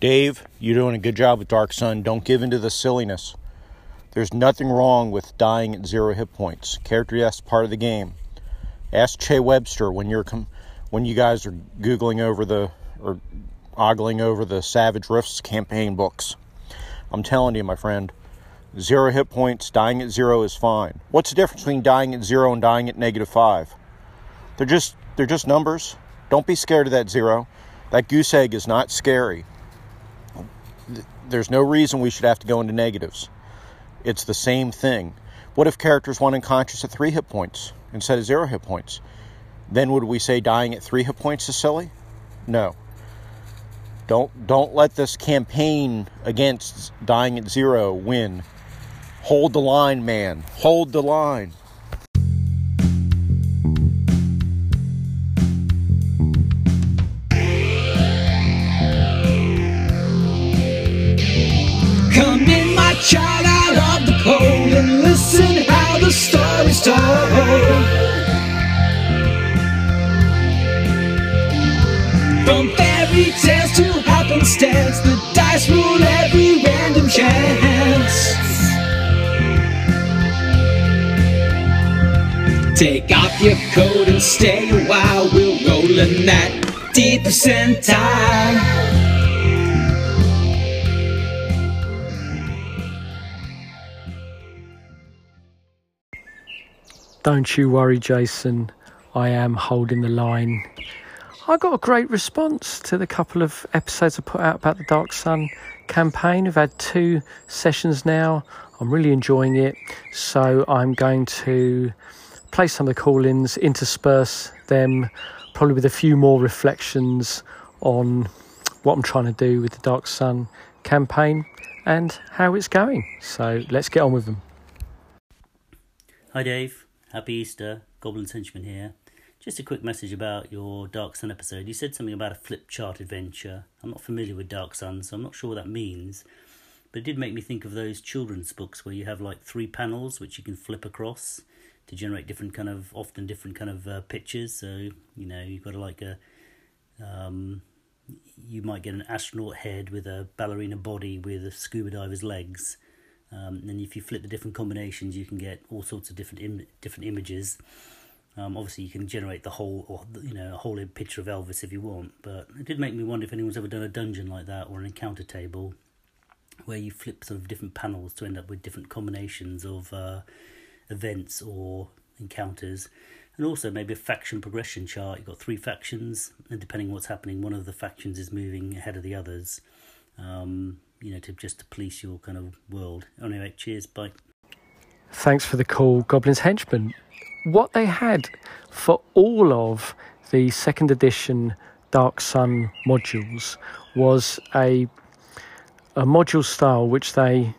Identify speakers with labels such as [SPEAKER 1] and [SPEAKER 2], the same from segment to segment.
[SPEAKER 1] Dave, you're doing a good job with Dark Sun. Don't give in to the silliness. There's nothing wrong with dying at zero hit points. Character death's part of the game. Ask Che Webster when you're com- when you guys are googling over the or ogling over the Savage Rifts campaign books. I'm telling you, my friend, zero hit points, dying at zero is fine. What's the difference between dying at zero and dying at negative five? They're just they're just numbers. Don't be scared of that zero. That goose egg is not scary. There's no reason we should have to go into negatives. It's the same thing. What if characters went unconscious at three hit points instead of zero hit points? Then would we say dying at three hit points is silly? No. Don't don't let this campaign against dying at zero win. Hold the line, man. Hold the line.
[SPEAKER 2] Happenstance, the dice rule every random chance. Take off your coat and stay a while. We're rolling that d percentile.
[SPEAKER 3] Don't you worry, Jason. I am holding the line. I got a great response to the couple of episodes I put out about the Dark Sun campaign. I've had two sessions now. I'm really enjoying it. So I'm going to play some of the call ins, intersperse them, probably with a few more reflections on what I'm trying to do with the Dark Sun campaign and how it's going. So let's get on with them.
[SPEAKER 4] Hi Dave, happy Easter. Goblin Henchman here. Just a quick message about your Dark Sun episode. You said something about a flip chart adventure. I'm not familiar with Dark Sun, so I'm not sure what that means. But it did make me think of those children's books where you have like three panels which you can flip across to generate different kind of, often different kind of uh, pictures. So you know you've got like a, um, you might get an astronaut head with a ballerina body with a scuba diver's legs. Um, and if you flip the different combinations, you can get all sorts of different Im- different images. Um, obviously, you can generate the whole, or you know, a whole picture of Elvis if you want. But it did make me wonder if anyone's ever done a dungeon like that or an encounter table, where you flip sort of different panels to end up with different combinations of uh, events or encounters, and also maybe a faction progression chart. You've got three factions, and depending on what's happening, one of the factions is moving ahead of the others. Um, you know, to just to police your kind of world. Anyway, cheers, bye.
[SPEAKER 3] Thanks for the call, Goblin's Henchman. What they had for all of the second edition Dark Sun modules was a a module style which they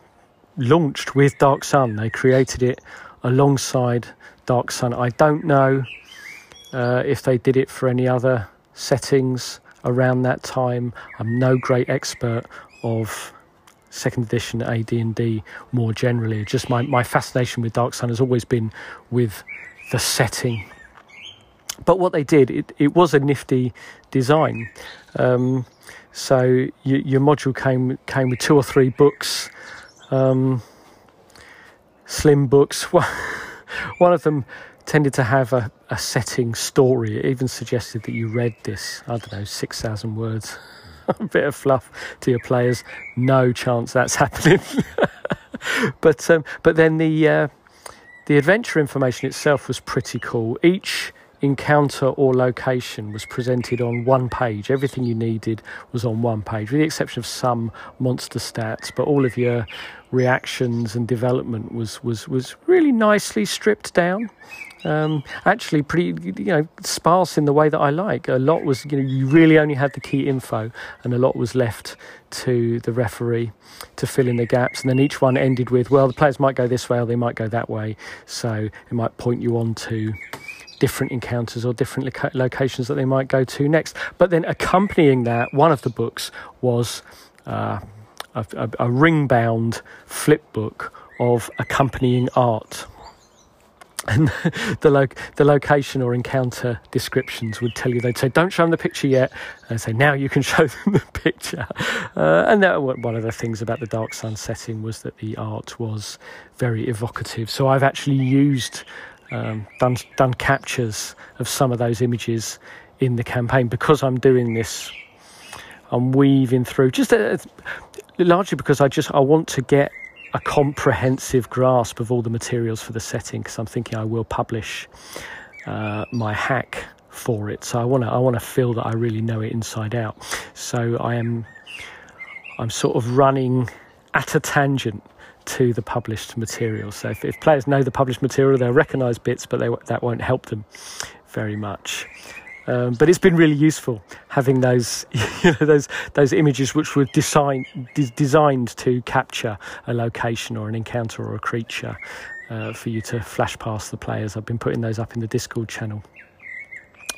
[SPEAKER 3] launched with Dark Sun. They created it alongside Dark Sun. I don't know uh, if they did it for any other settings around that time. I'm no great expert of second edition AD&D more generally. Just my, my fascination with Dark Sun has always been with the setting. But what they did, it, it was a nifty design. Um, so you, your module came came with two or three books, um, slim books. One of them tended to have a, a setting story. It even suggested that you read this, I don't know, 6,000 words. a bit of fluff to your players. No chance that's happening. but um, but then the uh, the adventure information itself was pretty cool. Each encounter or location was presented on one page. Everything you needed was on one page, with the exception of some monster stats. But all of your reactions and development was was was really nicely stripped down. Um, actually, pretty you know sparse in the way that I like. A lot was you know you really only had the key info, and a lot was left to the referee to fill in the gaps. And then each one ended with, well, the players might go this way or they might go that way, so it might point you on to different encounters or different loca- locations that they might go to next. But then accompanying that, one of the books was uh, a, a, a ring bound flip book of accompanying art. and the lo- the location or encounter descriptions would tell you. They'd say don't show them the picture yet. And say now you can show them the picture. Uh, and that one of the things about the dark sun setting was that the art was very evocative. So i've actually used um, done done captures of some of those images in the campaign. Because i'm doing this i'm weaving through just a, largely because i just i want to get a comprehensive grasp of all the materials for the setting because I'm thinking I will publish uh, my hack for it. So I want to I want to feel that I really know it inside out. So I am I'm sort of running at a tangent to the published material. So if, if players know the published material, they'll recognise bits, but they, that won't help them very much. Um, but it's been really useful having those, you know, those those images which were designed de- designed to capture a location or an encounter or a creature uh, for you to flash past the players. I've been putting those up in the Discord channel.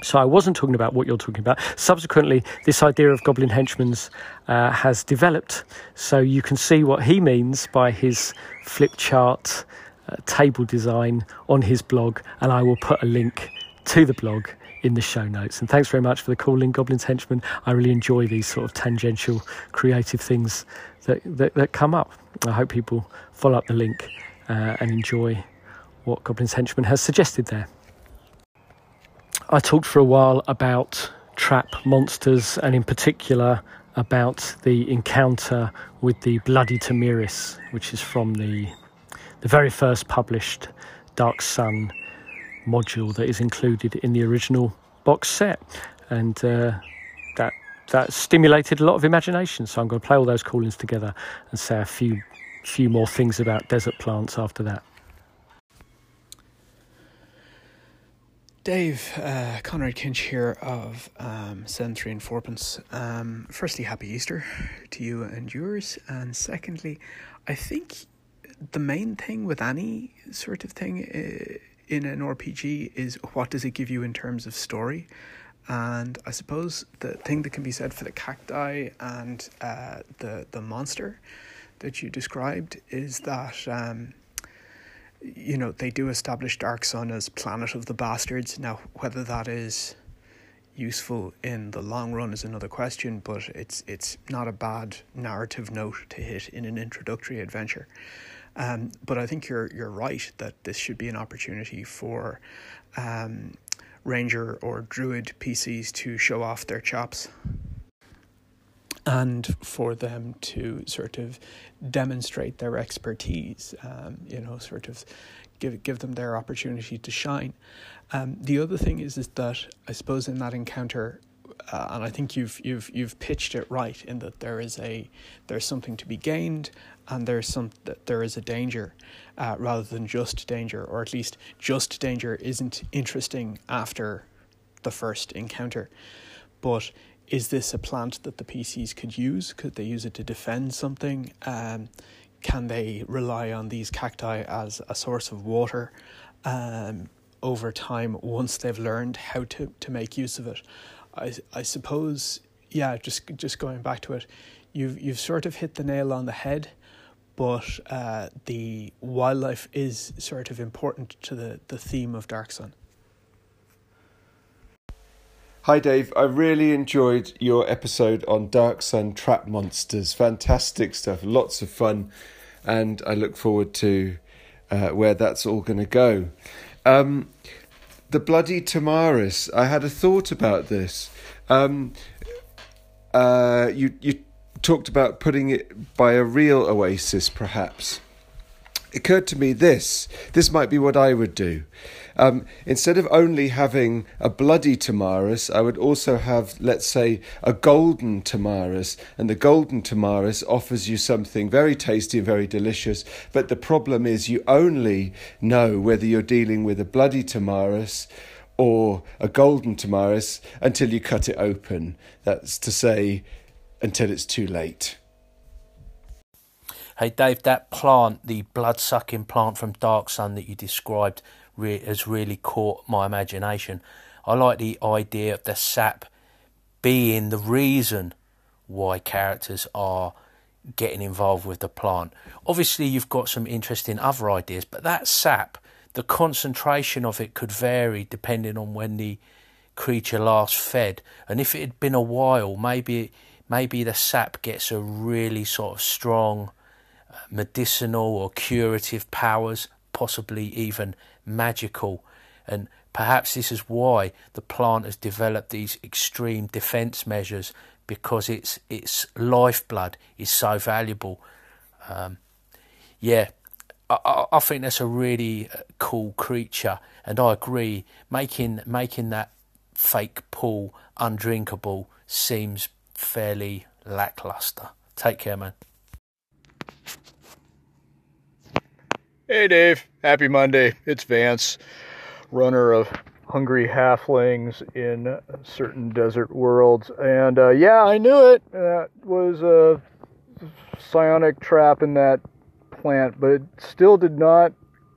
[SPEAKER 3] So I wasn't talking about what you're talking about. Subsequently, this idea of goblin henchmen's uh, has developed, so you can see what he means by his flip chart uh, table design on his blog, and I will put a link to the blog in the show notes. And thanks very much for the call in, Goblin's Henchman. I really enjoy these sort of tangential, creative things that, that, that come up. I hope people follow up the link uh, and enjoy what Goblin's Henchman has suggested there. I talked for a while about trap monsters and, in particular, about the encounter with the Bloody Tamaris, which is from the the very first published Dark Sun module that is included in the original box set, and uh, that that stimulated a lot of imagination. So I'm going to play all those callings together and say a few few more things about desert plants after that.
[SPEAKER 5] Dave, uh, Conrad Kinch here of um, 7 3 and 4 pence. Um, firstly, happy Easter to you and yours. And secondly, I think the main thing with any sort of thing uh, in an RPG is what does it give you in terms of story? And I suppose the thing that can be said for the cacti and uh, the the monster that you described is that um, you know they do establish Dark Sun as planet of the bastards. Now, whether that is useful in the long run is another question, but it's it's not a bad narrative note to hit in an introductory adventure. Um, but I think you're you're right that this should be an opportunity for um, ranger or druid PCs to show off their chops and for them to sort of demonstrate their expertise, um, you know, sort of give give them their opportunity to shine. Um, the other thing is is that I suppose in that encounter, uh, and I think you've you've you've pitched it right in that there is a there's something to be gained and there's some that there is a danger uh, rather than just danger or at least just danger isn't interesting after the first encounter. But is this a plant that the PCs could use? Could they use it to defend something? Um, can they rely on these cacti as a source of water um, over time once they've learned how to, to make use of it I, I suppose yeah just just going back to it you've you've sort of hit the nail on the head but uh, the wildlife is sort of important to the, the theme of Dark Sun.
[SPEAKER 6] Hi, Dave. I really enjoyed your episode on Dark Sun trap monsters. Fantastic stuff, lots of fun, and I look forward to uh, where that's all going to go. Um, the Bloody Tamaris, I had a thought about this. Um, uh, you, you talked about putting it by a real oasis, perhaps. It occurred to me this this might be what I would do. Um, instead of only having a bloody tamaris, I would also have, let's say, a golden tamaris. And the golden tamaris offers you something very tasty and very delicious. But the problem is, you only know whether you're dealing with a bloody tamaris or a golden tamaris until you cut it open. That's to say, until it's too late.
[SPEAKER 7] Hey Dave, that plant, the blood sucking plant from Dark Sun that you described, re- has really caught my imagination. I like the idea of the sap being the reason why characters are getting involved with the plant. Obviously, you've got some interesting other ideas, but that sap the concentration of it could vary depending on when the creature last fed. And if it had been a while, maybe maybe the sap gets a really sort of strong uh, medicinal or curative powers, possibly even magical. And perhaps this is why the plant has developed these extreme defense measures because its its lifeblood is so valuable. Um, yeah, I, I think that's a really uh, cool creature, and I agree. Making making that fake pool undrinkable seems fairly lackluster. Take care, man.
[SPEAKER 8] Hey, Dave. Happy Monday. It's Vance, runner of Hungry Halflings in certain desert worlds. And uh, yeah, I knew it. That was a psionic trap in that plant, but it still did not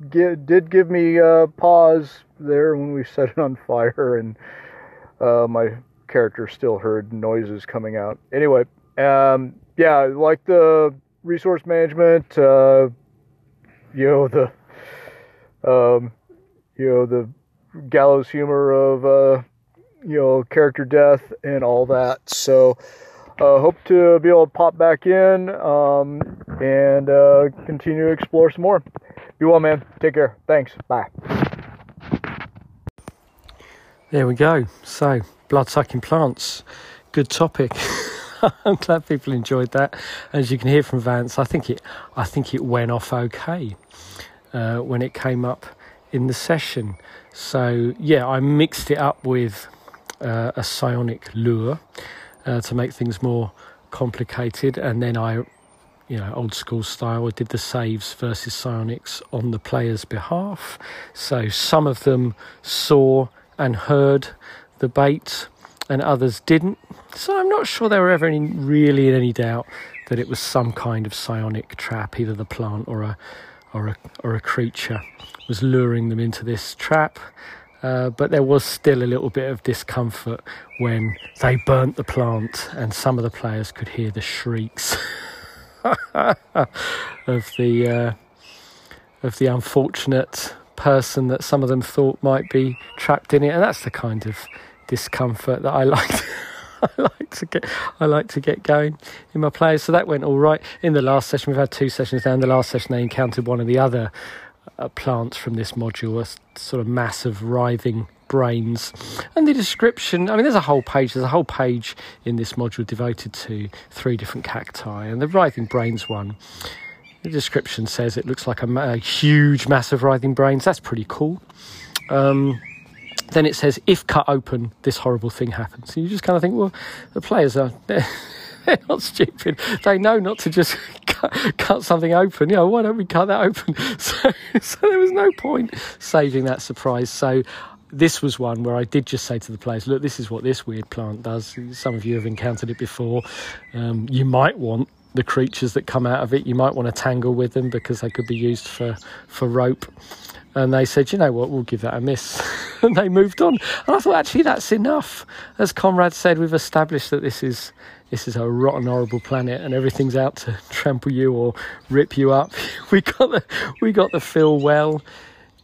[SPEAKER 8] get, did give me a pause there when we set it on fire and uh, my character still heard noises coming out. Anyway, um, yeah, like the resource management, uh, you know the, um, you know the gallows humor of uh, you know character death and all that. So. Uh, hope to be able to pop back in um, and uh, continue to explore some more. Be well, man. Take care. Thanks. Bye.
[SPEAKER 3] There we go. So, blood sucking plants. Good topic. I'm glad people enjoyed that. As you can hear from Vance, I think it I think it went off okay uh, when it came up in the session. So yeah, I mixed it up with uh, a psionic lure uh, to make things more complicated, and then I, you know, old school style, I did the saves versus psionics on the player's behalf. So some of them saw and heard the bait, and others didn't. So I'm not sure they were ever in, really in any doubt that it was some kind of psionic trap, either the plant or a or a or a creature was luring them into this trap. Uh, but there was still a little bit of discomfort when they burnt the plant, and some of the players could hear the shrieks of the uh, of the unfortunate person that some of them thought might be trapped in it, and that's the kind of discomfort that I like. I like to get I like to get going in my players. So that went all right. In the last session, we've had two sessions down. The last session, they encountered one of the other uh, plants from this module, a sort of mass of writhing brains. And the description, I mean, there's a whole page, there's a whole page in this module devoted to three different cacti. And the writhing brains one, the description says it looks like a, a huge, of writhing brains. That's pretty cool. Um, then it says, if cut open, this horrible thing happens. And you just kind of think, well, the players are. They're, they're not stupid. They know not to just cut, cut, something open. You know, why don't we cut that open? So, so there was no point saving that surprise. So this was one where I did just say to the players, look, this is what this weird plant does. Some of you have encountered it before. Um, you might want the creatures that come out of it, you might want to tangle with them because they could be used for, for rope. And they said, you know what, we'll give that a miss. and they moved on. And I thought, actually, that's enough. As Conrad said, we've established that this is this is a rotten, horrible planet, and everything's out to trample you or rip you up. We got the we got the feel well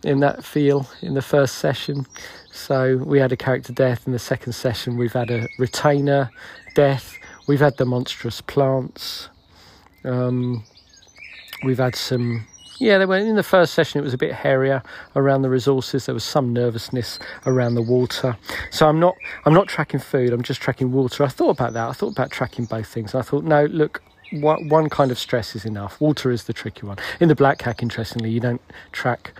[SPEAKER 3] in that feel in the first session. So we had a character death in the second session. We've had a retainer death. We've had the monstrous plants. Um, we've had some yeah, they were in the first session. It was a bit hairier around the resources. There was some nervousness around the water. So I'm not I'm not tracking food. I'm just tracking water. I thought about that. I thought about tracking both things. I thought, no, look, one kind of stress is enough. Water is the tricky one. In the black hack, interestingly, you don't track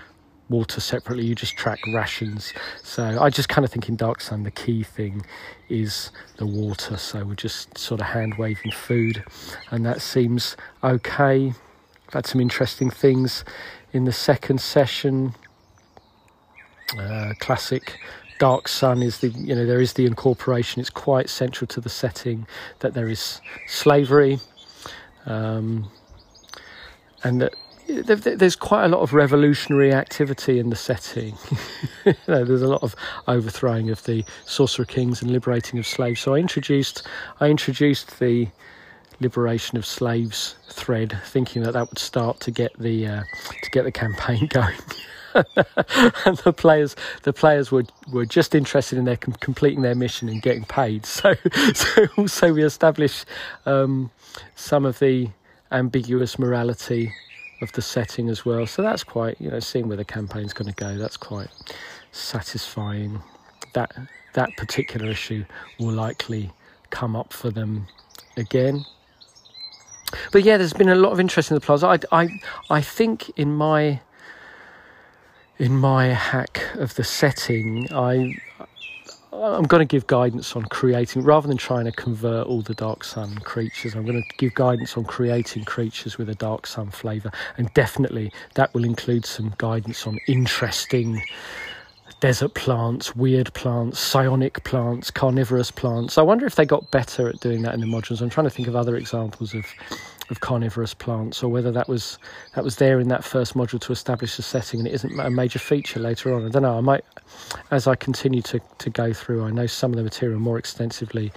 [SPEAKER 3] water separately. You just track rations. So I just kind of think in Dark Sun the key thing is the water. So we're just sort of hand waving food, and that seems okay I've had some interesting things in the second session. Uh, classic Dark Sun is the you know there is the incorporation. It's quite central to the setting that there is slavery, um, and that there's quite a lot of revolutionary activity in the setting. you know, there's a lot of overthrowing of the sorcerer kings and liberating of slaves. So I introduced I introduced the liberation of slaves thread, thinking that that would start to get the uh, to get the campaign going. and the players the players were were just interested in their com- completing their mission and getting paid. So so also we establish um, some of the ambiguous morality of the setting as well. So that's quite you know seeing where the campaign's going to go. That's quite satisfying. That that particular issue will likely come up for them again. But yeah, there's been a lot of interest in the plaza. I, I, I think in my in my hack of the setting, I I'm going to give guidance on creating rather than trying to convert all the Dark Sun creatures. I'm going to give guidance on creating creatures with a Dark Sun flavour, and definitely that will include some guidance on interesting desert plants, weird plants, psionic plants, carnivorous plants. I wonder if they got better at doing that in the modules. I'm trying to think of other examples of of carnivorous plants, or whether that was that was there in that first module to establish the setting, and it isn't a major feature later on. I don't know. I might, as I continue to to go through, I know some of the material more extensively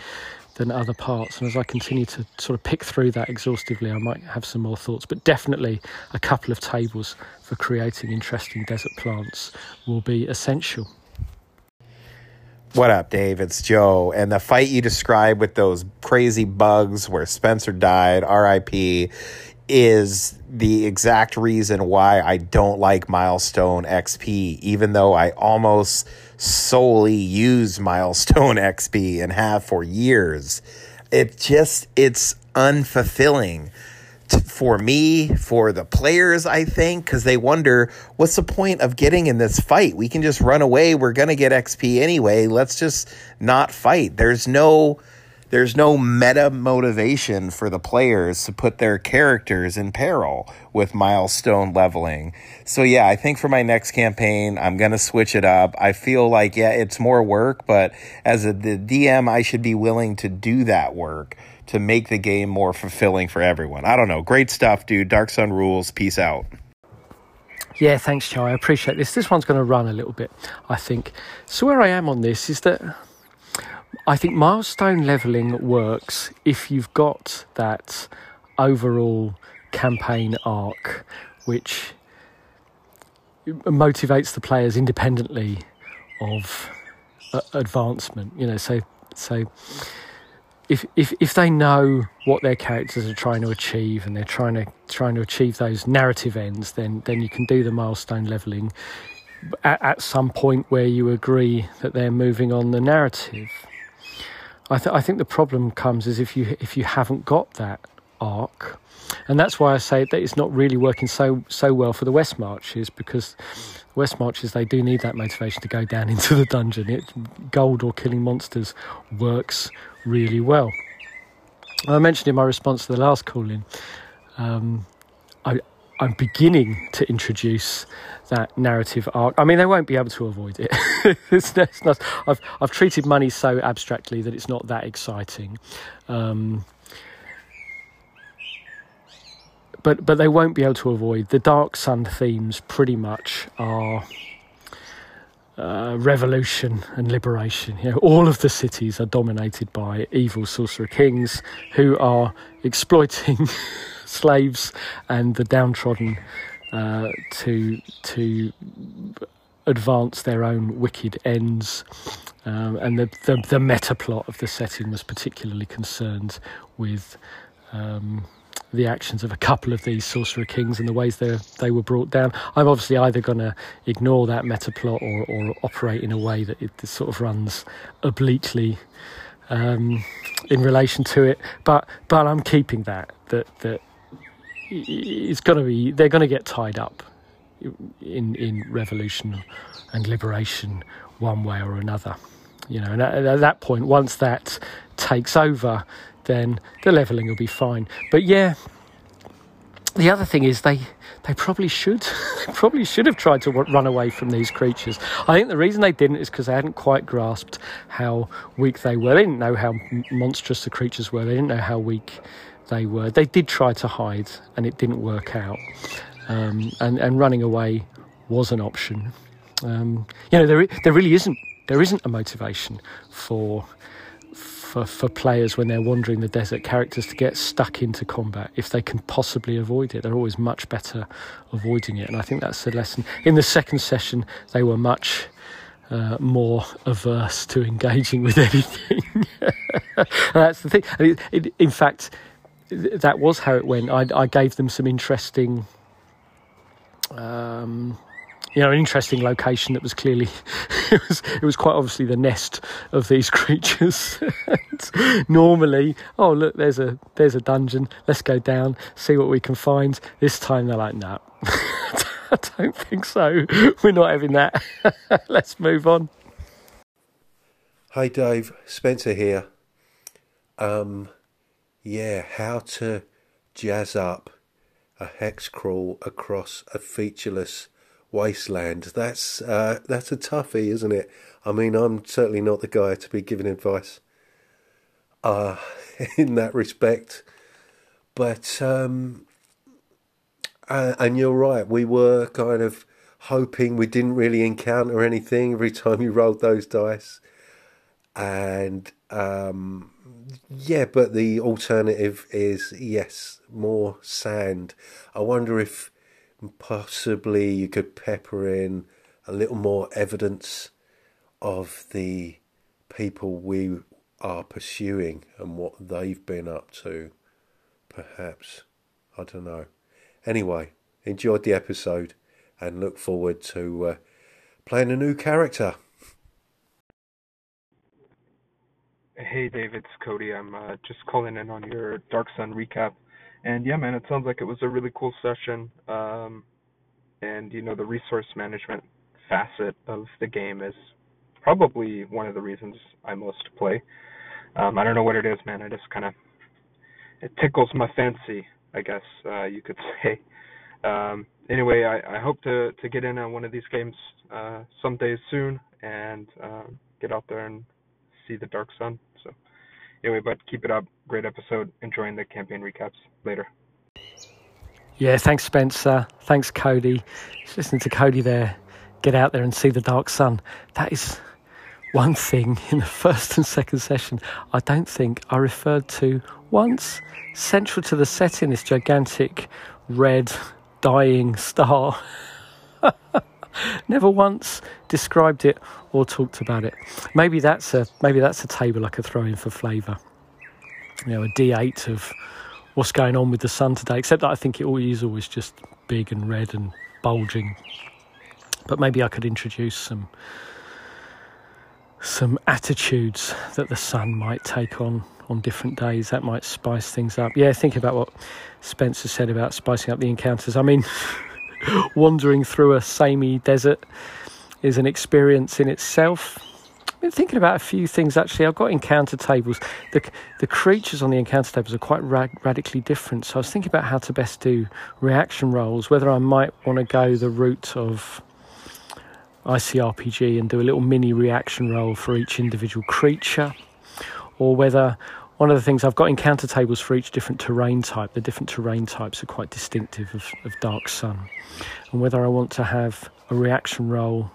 [SPEAKER 3] than other parts, and as I continue to sort of pick through that exhaustively, I might have some more thoughts. But definitely, a couple of tables for creating interesting desert plants will be essential.
[SPEAKER 9] What up, Dave? It's Joe. And the fight you described with those crazy bugs where Spencer died, RIP, is the exact reason why I don't like Milestone XP, even though I almost solely use Milestone XP and have for years. It just, it's unfulfilling for me, for the players, I think, because they wonder what's the point of getting in this fight? We can just run away. We're going to get XP anyway. Let's just not fight. There's no. There's no meta motivation for the players to put their characters in peril with milestone leveling. So, yeah, I think for my next campaign, I'm going to switch it up. I feel like, yeah, it's more work, but as a the DM, I should be willing to do that work to make the game more fulfilling for everyone. I don't know. Great stuff, dude. Dark Sun rules. Peace out.
[SPEAKER 3] Yeah, thanks, Joe. I appreciate this. This one's going to run a little bit, I think. So, where I am on this is that I think milestone leveling works if you've got that overall campaign arc, which motivates the players independently of advancement. You know, so so if, if if they know what their characters are trying to achieve and they're trying to trying to achieve those narrative ends, then then you can do the milestone leveling at, at some point where you agree that they're moving on the narrative. I, th- I think the problem comes is if you if you haven't got that arc, and that's why I say that it's not really working so so well for the West Marches because West Marches they do need that motivation to go down into the dungeon. It gold or killing monsters works really well. I mentioned in my response to the last call in, um, I, I'm beginning to introduce that narrative arc. I mean, they won't be able to avoid it. it's, it's not, I've, I've treated money so abstractly that it's not that exciting. Um, but but they won't be able to avoid the dark sun themes. Pretty much are uh, revolution and liberation. You know, all of the cities are dominated by evil sorcerer kings who are exploiting slaves and the downtrodden uh, to to advance their own wicked ends. Um, and the, the, the meta plot of the setting was particularly concerned with. Um, the actions of a couple of these sorcerer kings and the ways they they were brought down. I'm obviously either going to ignore that meta plot or, or operate in a way that it sort of runs obliquely um, in relation to it. But but I'm keeping that that that it's going to be they're going to get tied up in in revolution and liberation one way or another. You know, and at, at that point, once that takes over, then the leveling will be fine. But yeah, the other thing is they they probably should probably should have tried to run away from these creatures. I think the reason they didn't is because they hadn't quite grasped how weak they were. They didn't know how monstrous the creatures were. They didn't know how weak they were. They did try to hide, and it didn't work out. Um, and and running away was an option. Um, you know, there there really isn't there isn't a motivation for for, for players when they're wandering the desert, characters to get stuck into combat if they can possibly avoid it. They're always much better avoiding it, and I think that's the lesson. In the second session, they were much uh, more averse to engaging with anything. that's the thing. It, in fact, that was how it went. I, I gave them some interesting. Um, you know, an interesting location that was clearly it was it was quite obviously the nest of these creatures. normally, oh look, there's a there's a dungeon. Let's go down, see what we can find. This time they're like, no, I don't think so. We're not having that. Let's move on.
[SPEAKER 10] Hi Dave, Spencer here. Um, yeah, how to jazz up a hex crawl across a featureless wasteland. That's uh, that's a toughie, isn't it? I mean, I'm certainly not the guy to be giving advice uh, in that respect. But um, and you're right, we were kind of hoping we didn't really encounter anything every time you rolled those dice, and um, yeah, but the alternative is yes, more sand. I wonder if possibly you could pepper in a little more evidence of the people we are pursuing and what they've been up to. Perhaps. I don't know. Anyway, enjoyed the episode and look forward to uh, playing a new character.
[SPEAKER 11] Hey Dave, it's Cody. I'm uh, just calling in on your Dark Sun recap. And yeah, man, it sounds like it was a really cool session. Um, and you know, the resource management facet of the game is probably one of the reasons I most play. Um, I don't know what it is, man. I just kind of it tickles my fancy, I guess uh, you could say. Um, anyway, I, I hope to to get in on one of these games uh, someday soon and uh, get out there and see the Dark Sun. So anyway, but keep it up. Great episode. Enjoying the campaign recaps. Later.
[SPEAKER 3] Yeah, thanks, Spencer. Thanks, Cody. Just listen to Cody there. Get out there and see the dark sun. That is one thing in the first and second session I don't think I referred to once. Central to the setting, this gigantic red dying star. Never once described it or talked about it. Maybe that's a maybe that's a table I could throw in for flavour. You know, a D8 of what's going on with the sun today, except that I think it is always always just big and red and bulging. But maybe I could introduce some some attitudes that the sun might take on on different days. That might spice things up. Yeah, think about what Spencer said about spicing up the encounters. I mean, wandering through a samey desert is an experience in itself. I've been thinking about a few things actually. I've got encounter tables. The the creatures on the encounter tables are quite ra- radically different. So I was thinking about how to best do reaction rolls. Whether I might want to go the route of ICRPG and do a little mini reaction roll for each individual creature, or whether one of the things I've got encounter tables for each different terrain type. The different terrain types are quite distinctive of, of Dark Sun, and whether I want to have a reaction roll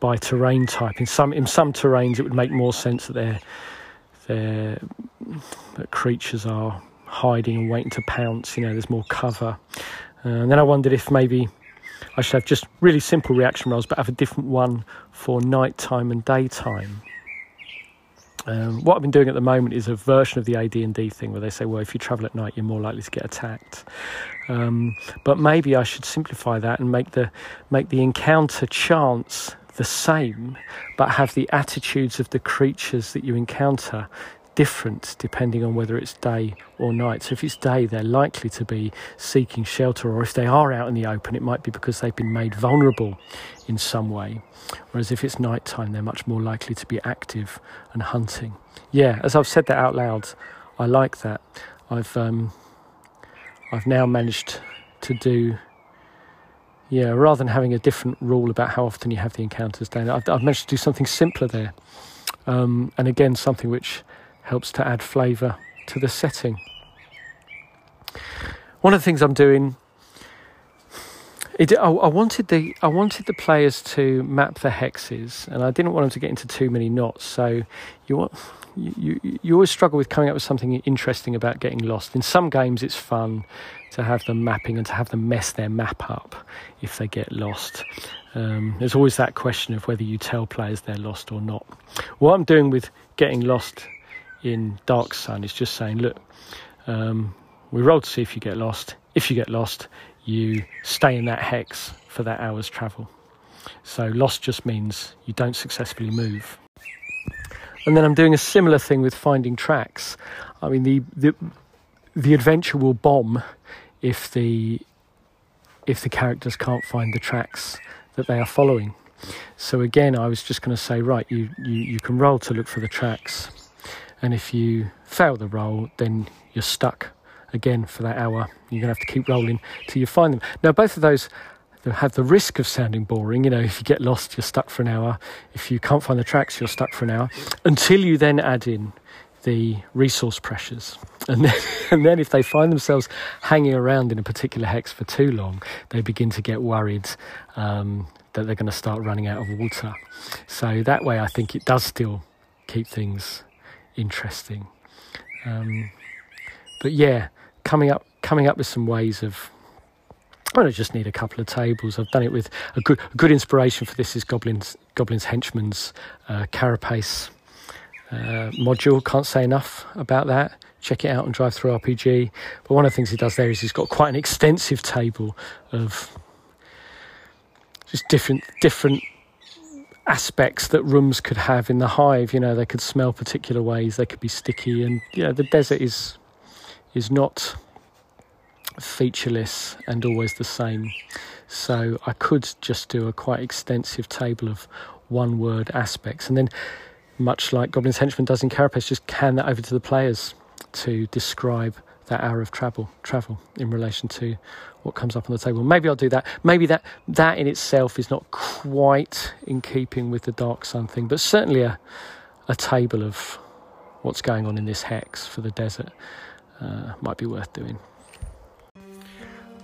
[SPEAKER 3] by terrain type. In some in some terrains, it would make more sense that they're, they're that creatures are hiding and waiting to pounce. You know, there's more cover. Uh, and then I wondered if maybe I should have just really simple reaction rolls, but have a different one for nighttime and daytime. Um, what I've been doing at the moment is a version of the AD&D thing where they say, well, if you travel at night, you're more likely to get attacked. Um, but maybe I should simplify that and make the make the encounter chance the same, but have the attitudes of the creatures that you encounter different depending on whether it's day or night. So if it's day, they're likely to be seeking shelter, or if they are out in the open, it might be because they've been made vulnerable in some way. Whereas if it's nighttime, they're much more likely to be active and hunting. Yeah, as I've said that out loud, I like that. I've um, I've now managed to do. Yeah, rather than having a different rule about how often you have the encounters down, I've, I've managed to do something simpler there. Um, and again, something which helps to add flavour to the setting. One of the things I'm doing It, I, I, wanted the I wanted the players to map the hexes, and I didn't want them to get into too many knots. So you want you, you, you always struggle with coming up with something interesting about getting lost. In some games, it's fun to have them mapping and to have them mess their map up if they get lost. Um, there's always that question of whether you tell players they're lost or not. What I'm doing with getting lost in Dark Sun is just saying, look, um, we roll to see if you get lost. If you get lost, you stay in that hex for that hour's travel. So lost just means you don't successfully move. And then I'm doing a similar thing with finding tracks. I mean, the the, the adventure will bomb if the if the characters can't find the tracks that they are following. So again, I was just going to say, right, you, you, you can roll to look for the tracks, and if you fail the roll, then you're stuck again for that hour. You're going to have to keep rolling till you find them. Now, both of those have the risk of sounding boring. You know, if you get lost, you're stuck for an hour. If you can't find the tracks, you're stuck for an hour. Until you then add in the resource pressures. And then, and then if they find themselves hanging around in a particular hex for too long, they begin to get worried um, that they're going to start running out of water. So that way, I think it does still keep things interesting. Um, but yeah, coming up coming up with some ways of I don't just need a couple of tables. I've done it with a good a good inspiration for this is Goblin's Goblin's Henchman's uh, Carapace uh, module. Can't say enough about that. Check it out on RPG. But one of the things he does there is he's got quite an extensive table of just different different aspects that rooms could have in the hive. You know, they could smell particular ways. They could be sticky, and you know, the desert is is not featureless and always the same. So I could just do a quite extensive table of one word aspects and then much like Goblin's Henchman does in Carapace, just hand that over to the players to describe that hour of travel travel in relation to what comes up on the table. Maybe I'll do that. Maybe that that in itself is not quite in keeping with the Dark Sun thing, but certainly a a table of what's going on in this hex for the desert uh, might be worth doing.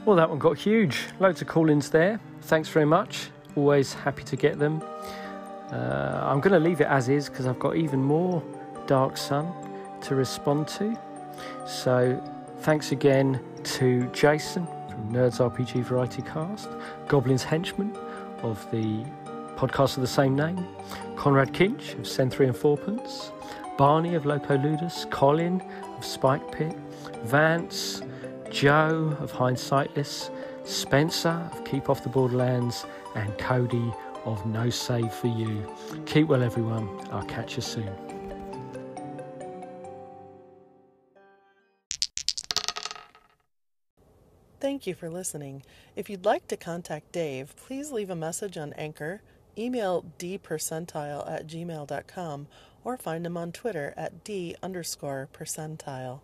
[SPEAKER 3] Well, that one got huge. Loads of call ins there. Thanks very much. Always happy to get them. Uh, I'm going to leave it as is because I've got even more Dark Sun to respond to. So, thanks again to Jason from Nerds RPG Variety Cast, Goblin's Henchman of the podcast of the same name, Conrad Kinch of Send 3 and Fourpence, Barney of Lopo Ludus, Colin of Spike Pit, Vance Joe of Hindsightless, Spencer of Keep Off the Borderlands, and Cody of No Save for You. Keep well, everyone. I'll catch you soon.
[SPEAKER 12] Thank you for listening. If you'd like to contact Dave, please leave a message on Anchor, email dpercentile at gmail.com, or find him on Twitter at d underscore percentile.